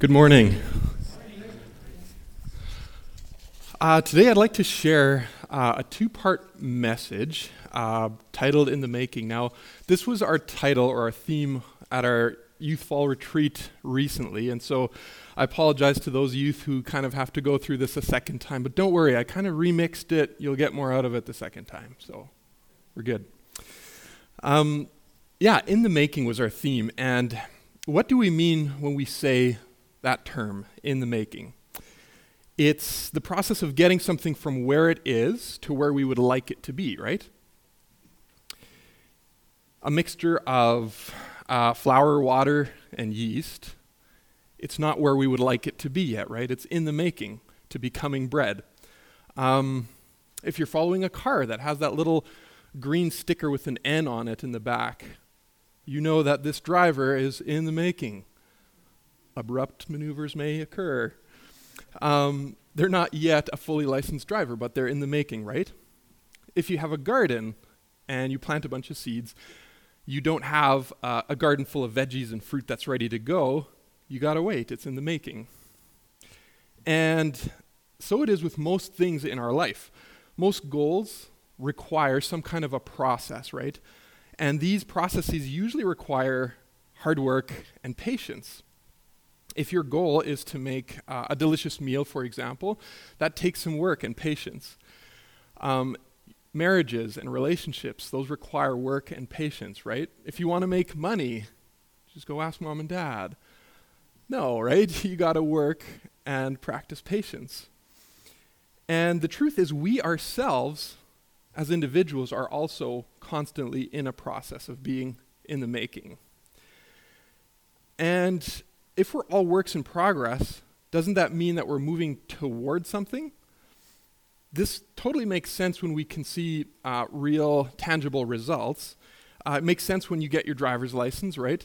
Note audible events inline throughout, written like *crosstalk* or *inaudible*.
Good morning. Uh, today, I'd like to share uh, a two part message uh, titled In the Making. Now, this was our title or our theme at our youth fall retreat recently, and so I apologize to those youth who kind of have to go through this a second time, but don't worry, I kind of remixed it. You'll get more out of it the second time, so we're good. Um, yeah, In the Making was our theme, and what do we mean when we say that term, in the making. It's the process of getting something from where it is to where we would like it to be, right? A mixture of uh, flour, water, and yeast. It's not where we would like it to be yet, right? It's in the making to becoming bread. Um, if you're following a car that has that little green sticker with an N on it in the back, you know that this driver is in the making abrupt maneuvers may occur. Um, they're not yet a fully licensed driver, but they're in the making, right? If you have a garden and you plant a bunch of seeds, you don't have uh, a garden full of veggies and fruit that's ready to go. You gotta wait, it's in the making. And so it is with most things in our life. Most goals require some kind of a process, right? And these processes usually require hard work and patience if your goal is to make uh, a delicious meal, for example, that takes some work and patience. Um, marriages and relationships, those require work and patience, right? If you want to make money, just go ask mom and dad. No, right? *laughs* You got to work and practice patience. And the truth is, we ourselves, as individuals, are also constantly in a process of being in the making. And if we're all works in progress, doesn't that mean that we're moving towards something? This totally makes sense when we can see uh, real, tangible results. Uh, it makes sense when you get your driver's license, right?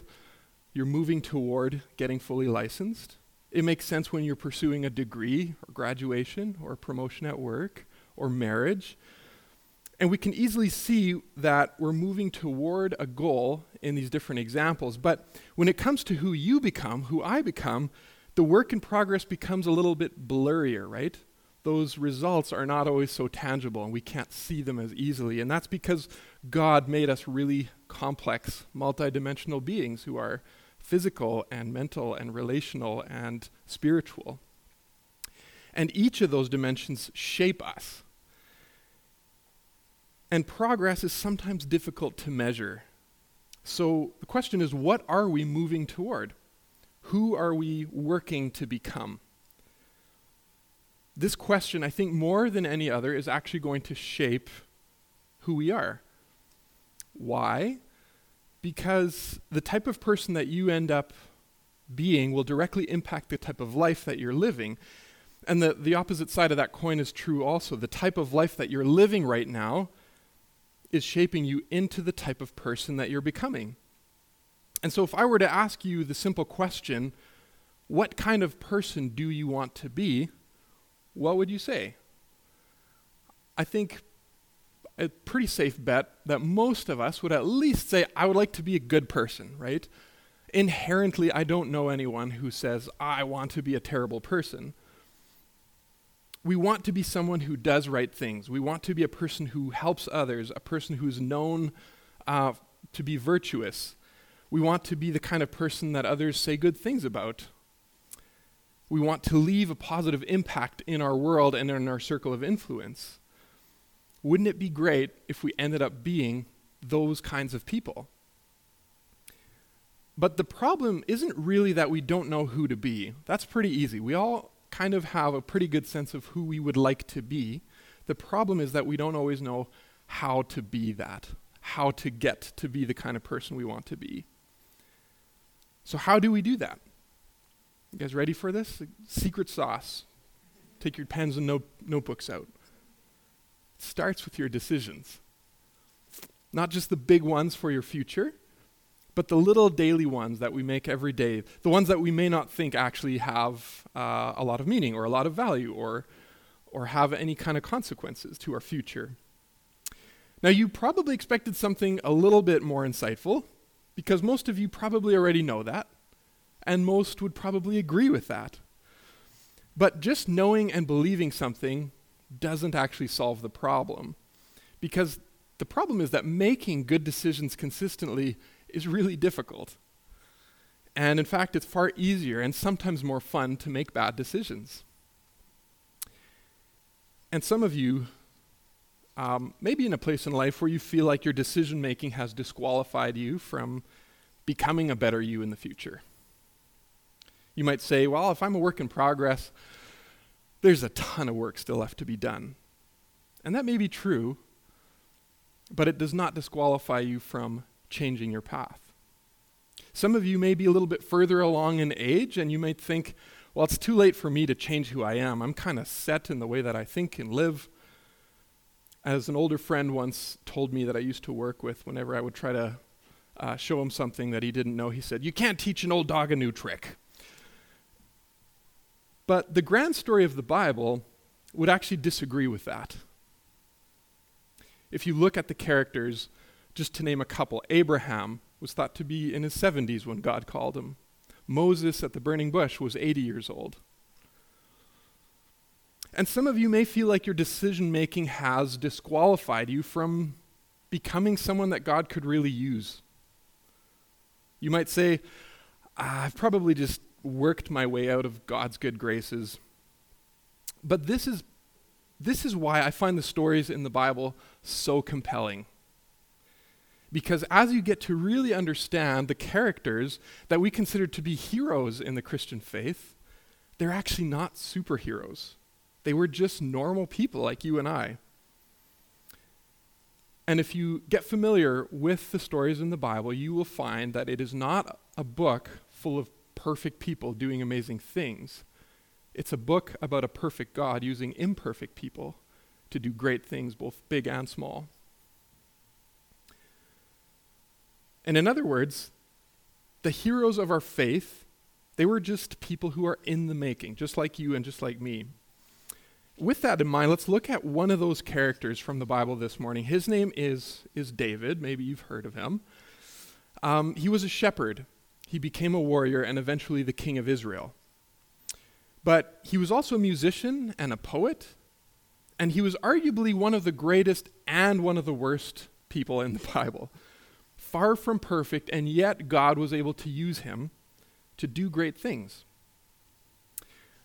You're moving toward getting fully licensed. It makes sense when you're pursuing a degree or graduation or promotion at work or marriage. And we can easily see that we're moving toward a goal in these different examples. But when it comes to who you become, who I become, the work in progress becomes a little bit blurrier, right? Those results are not always so tangible and we can't see them as easily. And that's because God made us really complex, multidimensional beings who are physical and mental and relational and spiritual. And each of those dimensions shape us. And progress is sometimes difficult to measure. So the question is what are we moving toward? Who are we working to become? This question, I think, more than any other, is actually going to shape who we are. Why? Because the type of person that you end up being will directly impact the type of life that you're living. And the, the opposite side of that coin is true also. The type of life that you're living right now is shaping you into the type of person that you're becoming. And so, if I were to ask you the simple question, what kind of person do you want to be? What would you say? I think a pretty safe bet that most of us would at least say, I would like to be a good person, right? Inherently, I don't know anyone who says, I want to be a terrible person we want to be someone who does right things. We want to be a person who helps others, a person who's known uh, to be virtuous. We want to be the kind of person that others say good things about. We want to leave a positive impact in our world and in our circle of influence. Wouldn't it be great if we ended up being those kinds of people? But the problem isn't really that we don't know who to be. That's pretty easy. We all kind of have a pretty good sense of who we would like to be. The problem is that we don't always know how to be that, how to get to be the kind of person we want to be. So, how do we do that? You guys ready for this? Secret sauce. Take your pens and note- notebooks out. It starts with your decisions. Not just the big ones for your future, but the little daily ones that we make every day, the ones that we may not think actually have uh, a lot of meaning or a lot of value or, or have any kind of consequences to our future. Now, you probably expected something a little bit more insightful because most of you probably already know that. and most would probably agree with that. But just knowing and believing something doesn't actually solve the problem. Because the problem is that making good decisions consistently is really difficult. And in fact, it's far easier and sometimes more fun to make bad decisions. And some of you um, maybe in a place in life where you feel like your decision making has disqualified you from becoming a better you in the future. You might say, well, if I'm a work in progress, there's a ton of work still left to be done. And that may be true, but it does not disqualify you from changing your path. Some of you may be a little bit further along in age, and you might think, well, it's too late for me to change who I am. I'm kind of set in the way that I think and live. As an older friend once told me that I used to work with, whenever I would try to uh, show him something that he didn't know, he said, You can't teach an old dog a new trick. But the grand story of the Bible would actually disagree with that. If you look at the characters, just to name a couple, Abraham was thought to be in his 70s when God called him. Moses at the burning bush was 80 years old. And some of you may feel like your decision making has disqualified you from becoming someone that God could really use. You might say, I've probably just worked my way out of God's good graces. But this is, this is why I find the stories in the Bible so compelling. Because as you get to really understand the characters that we consider to be heroes in the Christian faith, they're actually not superheroes. They were just normal people like you and I. And if you get familiar with the stories in the Bible, you will find that it is not a book full of perfect people doing amazing things. It's a book about a perfect God using imperfect people to do great things, both big and small. And in other words, the heroes of our faith, they were just people who are in the making, just like you and just like me with that in mind, let's look at one of those characters from the Bible this morning. His name is, is David. Maybe you've heard of him. Um, he was a shepherd. He became a warrior and eventually the king of Israel. But he was also a musician and a poet, and he was arguably one of the greatest and one of the worst people in the *laughs* Bible. Far from perfect, and yet God was able to use him to do great things.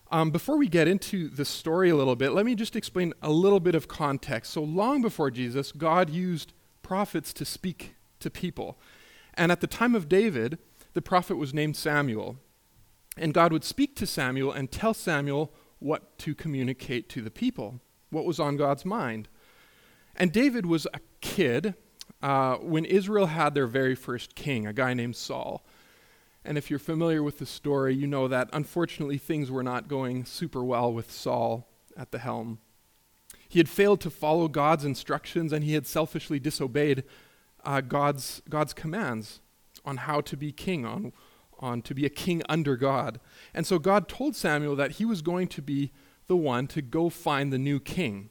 Um, before we get into the story a little bit, let me just explain a little bit of context. So, long before Jesus, God used prophets to speak to people. And at the time of David, the prophet was named Samuel. And God would speak to Samuel and tell Samuel what to communicate to the people, what was on God's mind. And David was a kid uh, when Israel had their very first king, a guy named Saul. And if you're familiar with the story, you know that unfortunately things were not going super well with Saul at the helm. He had failed to follow God's instructions and he had selfishly disobeyed uh, God's, God's commands on how to be king, on, on to be a king under God. And so God told Samuel that he was going to be the one to go find the new king.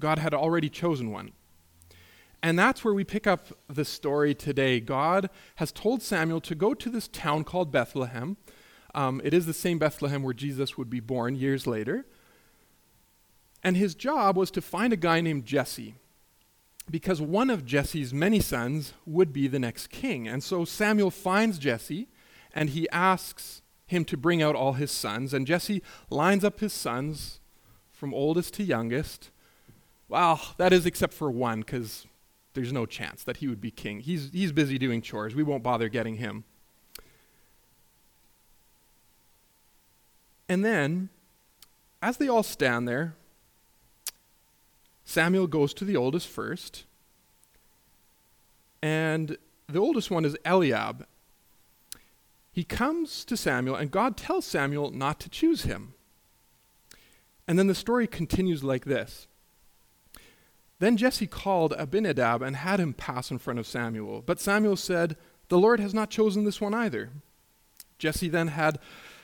God had already chosen one. And that's where we pick up the story today. God has told Samuel to go to this town called Bethlehem. Um, it is the same Bethlehem where Jesus would be born years later. And his job was to find a guy named Jesse, because one of Jesse's many sons would be the next king. And so Samuel finds Jesse, and he asks him to bring out all his sons. And Jesse lines up his sons from oldest to youngest. Well, that is except for one, because there's no chance that he would be king. He's, he's busy doing chores. We won't bother getting him. And then, as they all stand there, Samuel goes to the oldest first. And the oldest one is Eliab. He comes to Samuel, and God tells Samuel not to choose him. And then the story continues like this then Jesse called Abinadab and had him pass in front of Samuel. But Samuel said, The Lord has not chosen this one either. Jesse then had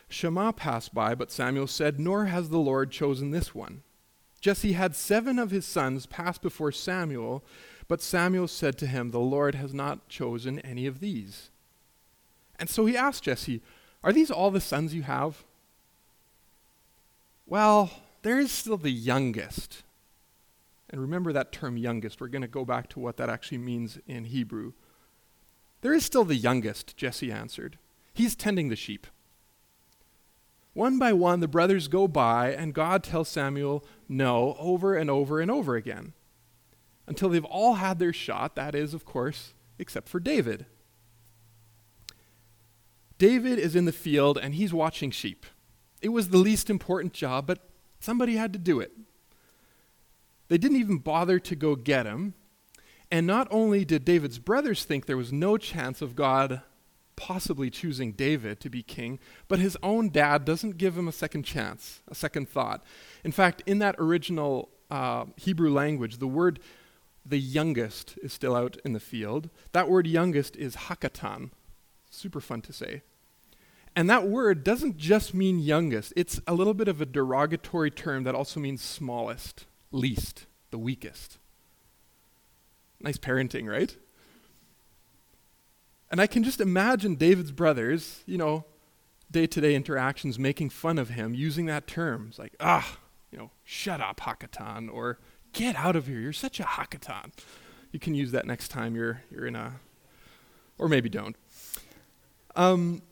Shammah pass by, but Samuel said, Nor has the Lord chosen this one. Jesse had seven of his sons pass before Samuel, but Samuel said to him, The Lord has not chosen any of these. And so he asked Jesse, Are these all the sons you have? Well, there is still the youngest. And remember that term youngest. We're going to go back to what that actually means in Hebrew. There is still the youngest, Jesse answered. He's tending the sheep. One by one, the brothers go by, and God tells Samuel no over and over and over again until they've all had their shot. That is, of course, except for David. David is in the field and he's watching sheep. It was the least important job, but somebody had to do it. They didn't even bother to go get him. And not only did David's brothers think there was no chance of God possibly choosing David to be king, but his own dad doesn't give him a second chance, a second thought. In fact, in that original uh, Hebrew language, the word the youngest is still out in the field. That word youngest is hakatan. Super fun to say. And that word doesn't just mean youngest, it's a little bit of a derogatory term that also means smallest, least, the weakest. Nice parenting, right? And I can just imagine David's brothers, you know, day to day interactions making fun of him using that term. It's like, ah, you know, shut up, Hakatan, or get out of here. You're such a Hakatan. You can use that next time you're, you're in a, or maybe don't. Um,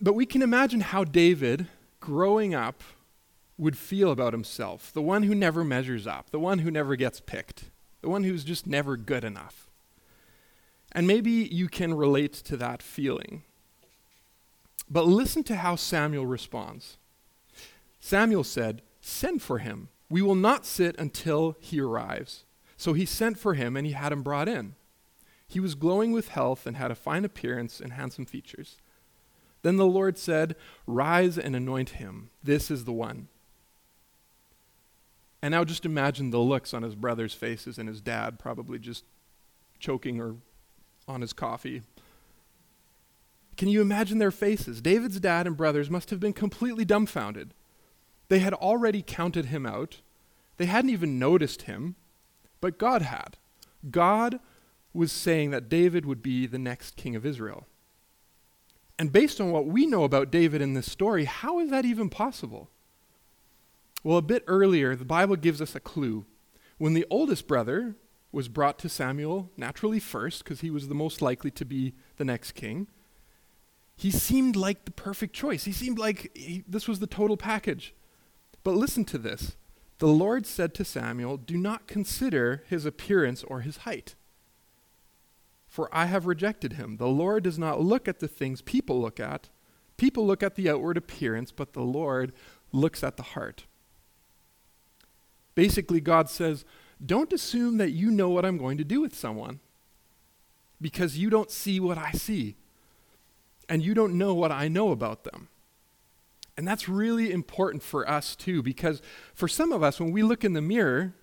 but we can imagine how David, growing up, would feel about himself the one who never measures up, the one who never gets picked, the one who's just never good enough. And maybe you can relate to that feeling. But listen to how Samuel responds. Samuel said, Send for him. We will not sit until he arrives. So he sent for him, and he had him brought in. He was glowing with health and had a fine appearance and handsome features. Then the Lord said, Rise and anoint him. This is the one. And now just imagine the looks on his brothers' faces and his dad probably just choking or on his coffee. Can you imagine their faces? David's dad and brothers must have been completely dumbfounded. They had already counted him out, they hadn't even noticed him, but God had. God was saying that David would be the next king of Israel. And based on what we know about David in this story, how is that even possible? Well, a bit earlier, the Bible gives us a clue. When the oldest brother, was brought to Samuel naturally first, because he was the most likely to be the next king. He seemed like the perfect choice. He seemed like he, this was the total package. But listen to this. The Lord said to Samuel, Do not consider his appearance or his height, for I have rejected him. The Lord does not look at the things people look at. People look at the outward appearance, but the Lord looks at the heart. Basically, God says, don't assume that you know what I'm going to do with someone because you don't see what I see and you don't know what I know about them. And that's really important for us too because for some of us, when we look in the mirror,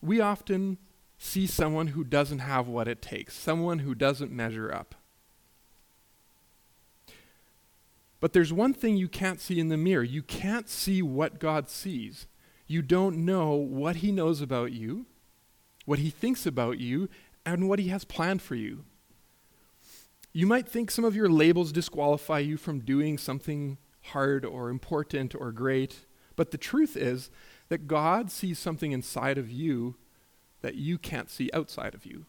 we often see someone who doesn't have what it takes, someone who doesn't measure up. But there's one thing you can't see in the mirror you can't see what God sees you don't know what he knows about you, what he thinks about you, and what he has planned for you. You might think some of your labels disqualify you from doing something hard or important or great, but the truth is that God sees something inside of you that you can't see outside of you.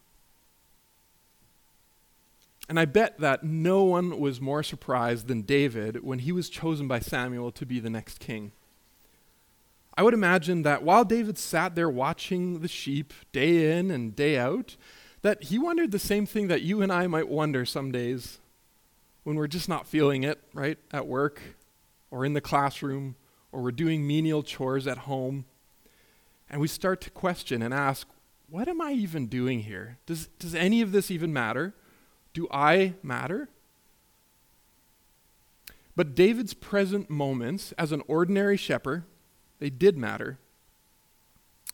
And I bet that no one was more surprised than David when he was chosen by Samuel to be the next king. I would imagine that while David sat there watching the sheep day in and day out, that he wondered the same thing that you and I might wonder some days when we're just not feeling it, right? At work or in the classroom or we're doing menial chores at home. And we start to question and ask, what am I even doing here? Does, does any of this even matter? Do I matter? But David's present moments as an ordinary shepherd they did matter.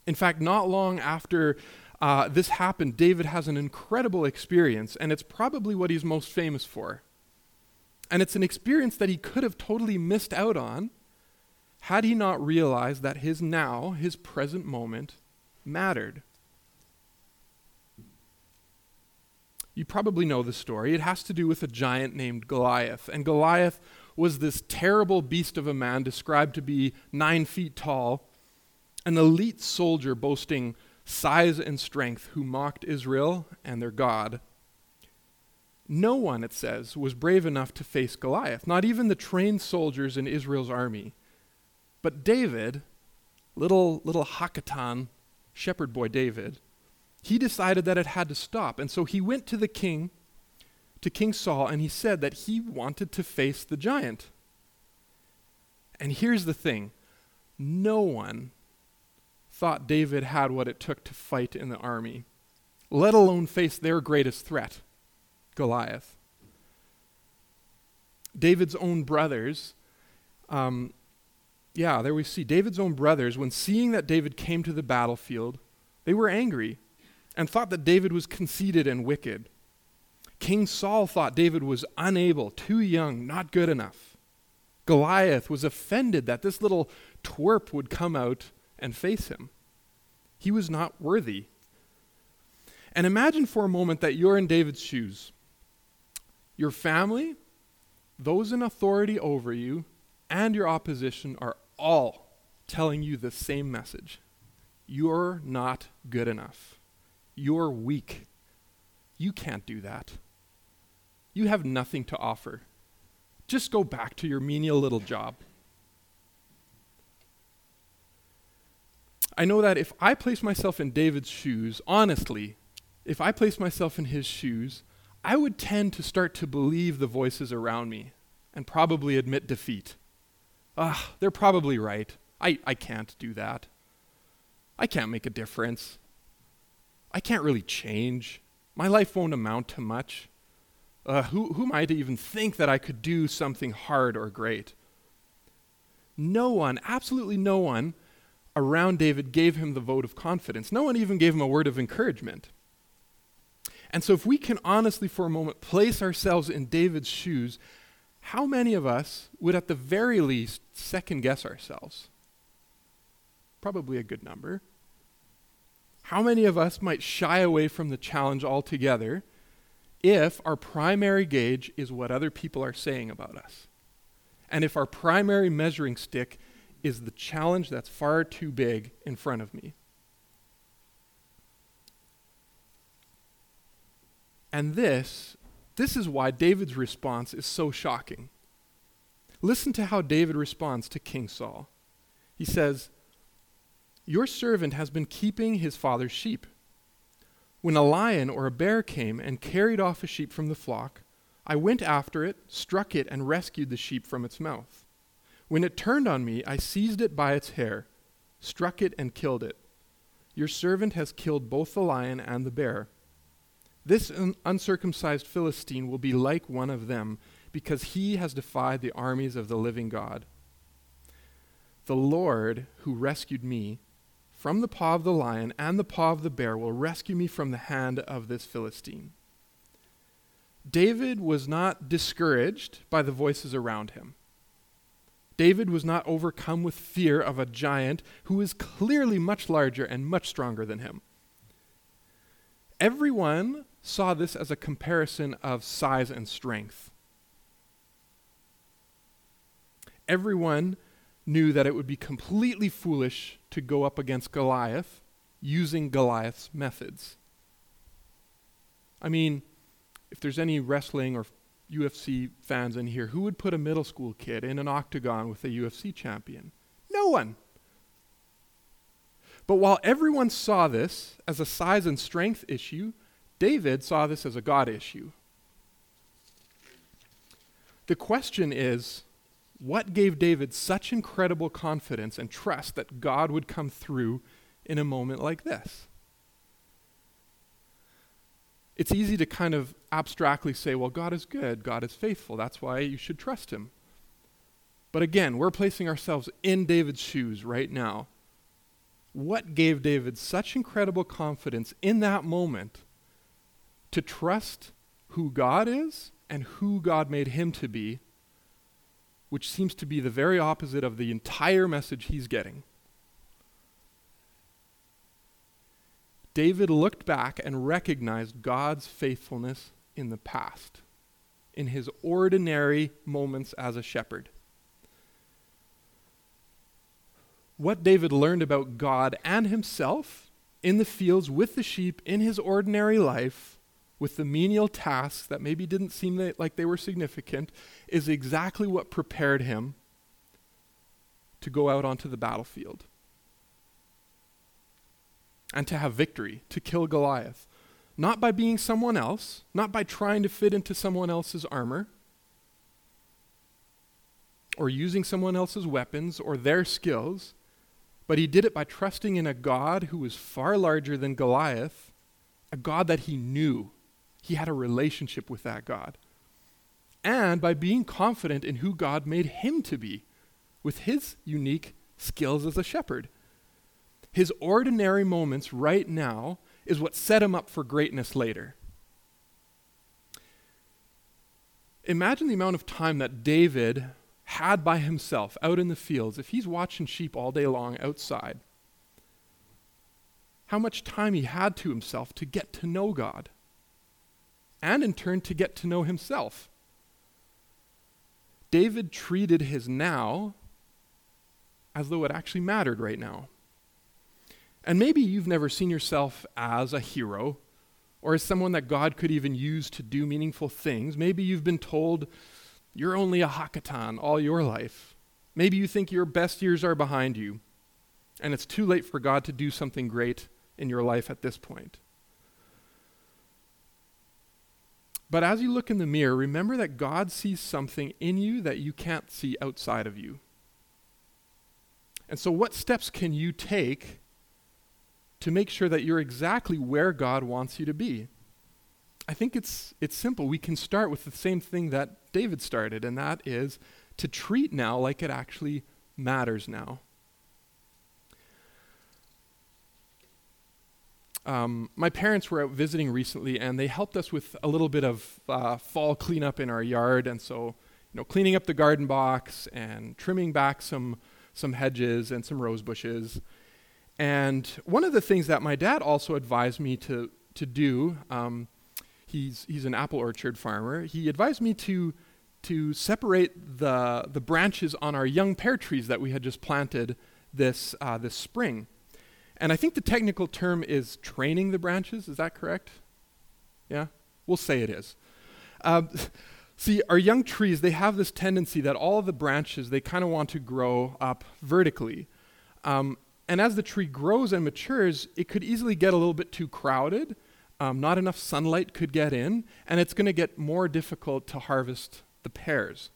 In fact, not long after uh, this happened, David has an incredible experience, and it's probably what he's most famous for. And it's an experience that he could have totally missed out on had he not realized that his now, his present moment, mattered. You probably know the story. It has to do with a giant named Goliath. And Goliath was this terrible beast of a man described to be nine feet tall, an elite soldier boasting size and strength who mocked Israel and their God. No one, it says, was brave enough to face Goliath, not even the trained soldiers in Israel's army. But David, little, little Hakatan, shepherd boy David, he decided that it had to stop. And so he went to the king, to King Saul, and he said that he wanted to face the giant. And here's the thing no one thought David had what it took to fight in the army, let alone face their greatest threat, Goliath. David's own brothers, um, yeah, there we see David's own brothers, when seeing that David came to the battlefield, they were angry and thought that David was conceited and wicked. King Saul thought David was unable, too young, not good enough. Goliath was offended that this little twerp would come out and face him. He was not worthy. And imagine for a moment that you're in David's shoes. Your family, those in authority over you, and your opposition are all telling you the same message. You're not good enough. You're weak. You can't do that. You have nothing to offer. Just go back to your menial little job. I know that if I place myself in David's shoes, honestly, if I place myself in his shoes, I would tend to start to believe the voices around me and probably admit defeat. Ah, they're probably right. I, I can't do that. I can't make a difference. I can't really change. My life won't amount to much. Uh, who, who am I to even think that I could do something hard or great? No one, absolutely no one around David gave him the vote of confidence. No one even gave him a word of encouragement. And so, if we can honestly, for a moment, place ourselves in David's shoes, how many of us would, at the very least, second guess ourselves? Probably a good number. How many of us might shy away from the challenge altogether if our primary gauge is what other people are saying about us? And if our primary measuring stick is the challenge that's far too big in front of me? And this, this is why David's response is so shocking. Listen to how David responds to King Saul. He says, your servant has been keeping his father's sheep. When a lion or a bear came and carried off a sheep from the flock, I went after it, struck it, and rescued the sheep from its mouth. When it turned on me, I seized it by its hair, struck it, and killed it. Your servant has killed both the lion and the bear. This un- uncircumcised Philistine will be like one of them, because he has defied the armies of the living God. The Lord, who rescued me, from the paw of the lion and the paw of the bear will rescue me from the hand of this Philistine. David was not discouraged by the voices around him. David was not overcome with fear of a giant who is clearly much larger and much stronger than him. Everyone saw this as a comparison of size and strength. Everyone knew that it would be completely foolish to go up against Goliath using Goliath's methods. I mean, if there's any wrestling or UFC fans in here, who would put a middle school kid in an octagon with a UFC champion? No one. But while everyone saw this as a size and strength issue, David saw this as a God issue. The question is what gave David such incredible confidence and trust that God would come through in a moment like this? It's easy to kind of abstractly say, well, God is good, God is faithful, that's why you should trust him. But again, we're placing ourselves in David's shoes right now. What gave David such incredible confidence in that moment to trust who God is and who God made him to be which seems to be the very opposite of the entire message he's getting. David looked back and recognized God's faithfulness in the past, in his ordinary moments as a shepherd. What David learned about God and himself in the fields with the sheep in his ordinary life, with the menial tasks that maybe didn't seem like they were significant, is exactly what prepared him to go out onto the battlefield and to have victory, to kill Goliath. Not by being someone else, not by trying to fit into someone else's armor, or using someone else's weapons or their skills, but he did it by trusting in a God who was far larger than Goliath, a God that he knew. He had a relationship with that God. And by being confident in who God made him to be, with his unique skills as a shepherd. His ordinary moments right now is what set him up for greatness later. Imagine the amount of time that David had by himself out in the fields if he's watching sheep all day long outside. How much time he had to himself to get to know God, and in turn to get to know himself. David treated his now as though it actually mattered right now. And maybe you've never seen yourself as a hero or as someone that God could even use to do meaningful things. Maybe you've been told you're only a Hakatan all your life. Maybe you think your best years are behind you and it's too late for God to do something great in your life at this point. But as you look in the mirror, remember that God sees something in you that you can't see outside of you. And so, what steps can you take to make sure that you're exactly where God wants you to be? I think it's, it's simple. We can start with the same thing that David started, and that is to treat now like it actually matters now. Um, my parents were out visiting recently, and they helped us with a little bit of uh, fall cleanup in our yard, and so you know, cleaning up the garden box and trimming back some some hedges and some rose bushes. And one of the things that my dad also advised me to, to do, um, he's, he's an apple orchard farmer, he advised me to, to separate the, the branches on our young pear trees that we had just planted this, uh, this spring. And I think the technical term is training the branches. Is that correct? Yeah? We'll say it is. Uh, *laughs* See, our young trees, they have this tendency that all the branches, they kind of want to grow up vertically. Um, and as the tree grows and matures, it could easily get a little bit too crowded. Um, not enough sunlight could get in, and it's going to get more difficult to harvest the pears.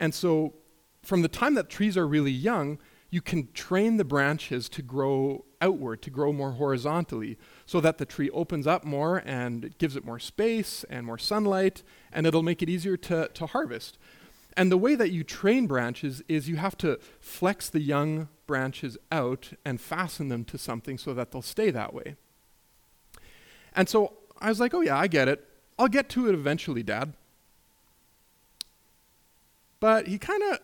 And so, from the time that trees are really young, you can train the branches to grow outward, to grow more horizontally, so that the tree opens up more and it gives it more space and more sunlight, and it'll make it easier to, to harvest. And the way that you train branches is you have to flex the young branches out and fasten them to something so that they'll stay that way. And so I was like, oh, yeah, I get it. I'll get to it eventually, Dad. But he kind of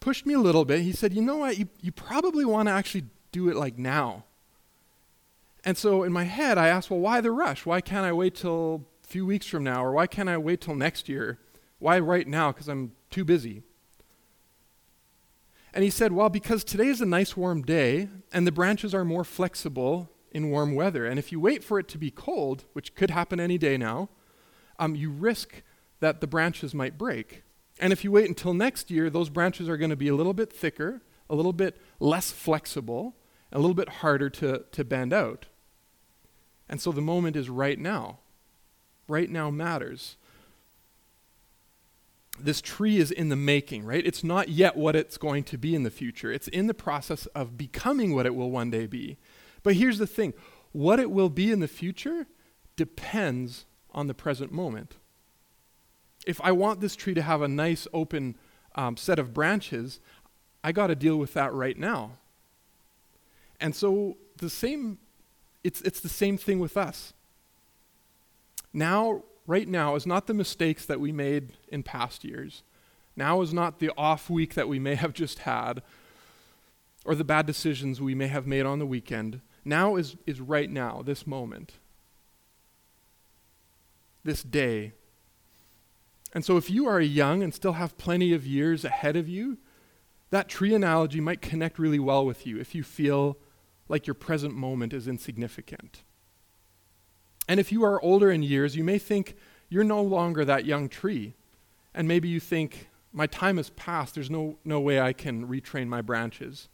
pushed me a little bit. He said, You know what? You, you probably want to actually do it like now. And so in my head, I asked, Well, why the rush? Why can't I wait till a few weeks from now? Or why can't I wait till next year? Why right now? Because I'm too busy. And he said, Well, because today is a nice warm day, and the branches are more flexible in warm weather. And if you wait for it to be cold, which could happen any day now, um, you risk that the branches might break. And if you wait until next year, those branches are going to be a little bit thicker, a little bit less flexible, a little bit harder to, to bend out. And so the moment is right now. Right now matters. This tree is in the making, right? It's not yet what it's going to be in the future. It's in the process of becoming what it will one day be. But here's the thing what it will be in the future depends on the present moment if I want this tree to have a nice open um, set of branches, I got to deal with that right now. And so the same, it's, it's the same thing with us. Now, right now, is not the mistakes that we made in past years. Now is not the off week that we may *laughs* have just had or the bad decisions we may have made on the weekend. Now is, is right now, this moment, this day, And so, if you are young and still have plenty of years ahead of you, that tree analogy might connect really well with you if you feel like your present moment is insignificant. And if you are older in years, you may think you're no longer that young tree. And maybe you think, my time has passed, there's no, no way I can retrain my branches.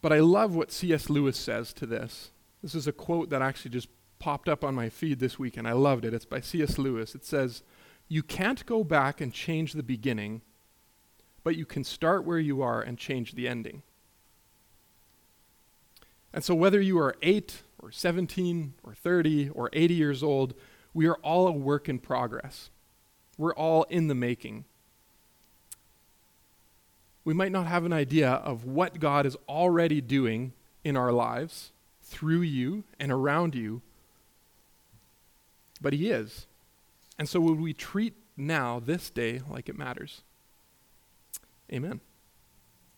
But I love what C.S. Lewis says to this. This is a quote that actually just popped up on my feed this week, and I loved it. It's by C.S. Lewis. It says, You can't go back and change the beginning, but you can start where you are and change the ending. And so, whether you are 8 or 17 or 30 or 80 years old, we are all a work in progress. We're all in the making. We might not have an idea of what God is already doing in our lives through you and around you, but He is. And so, would we treat now, this day, like it matters? Amen.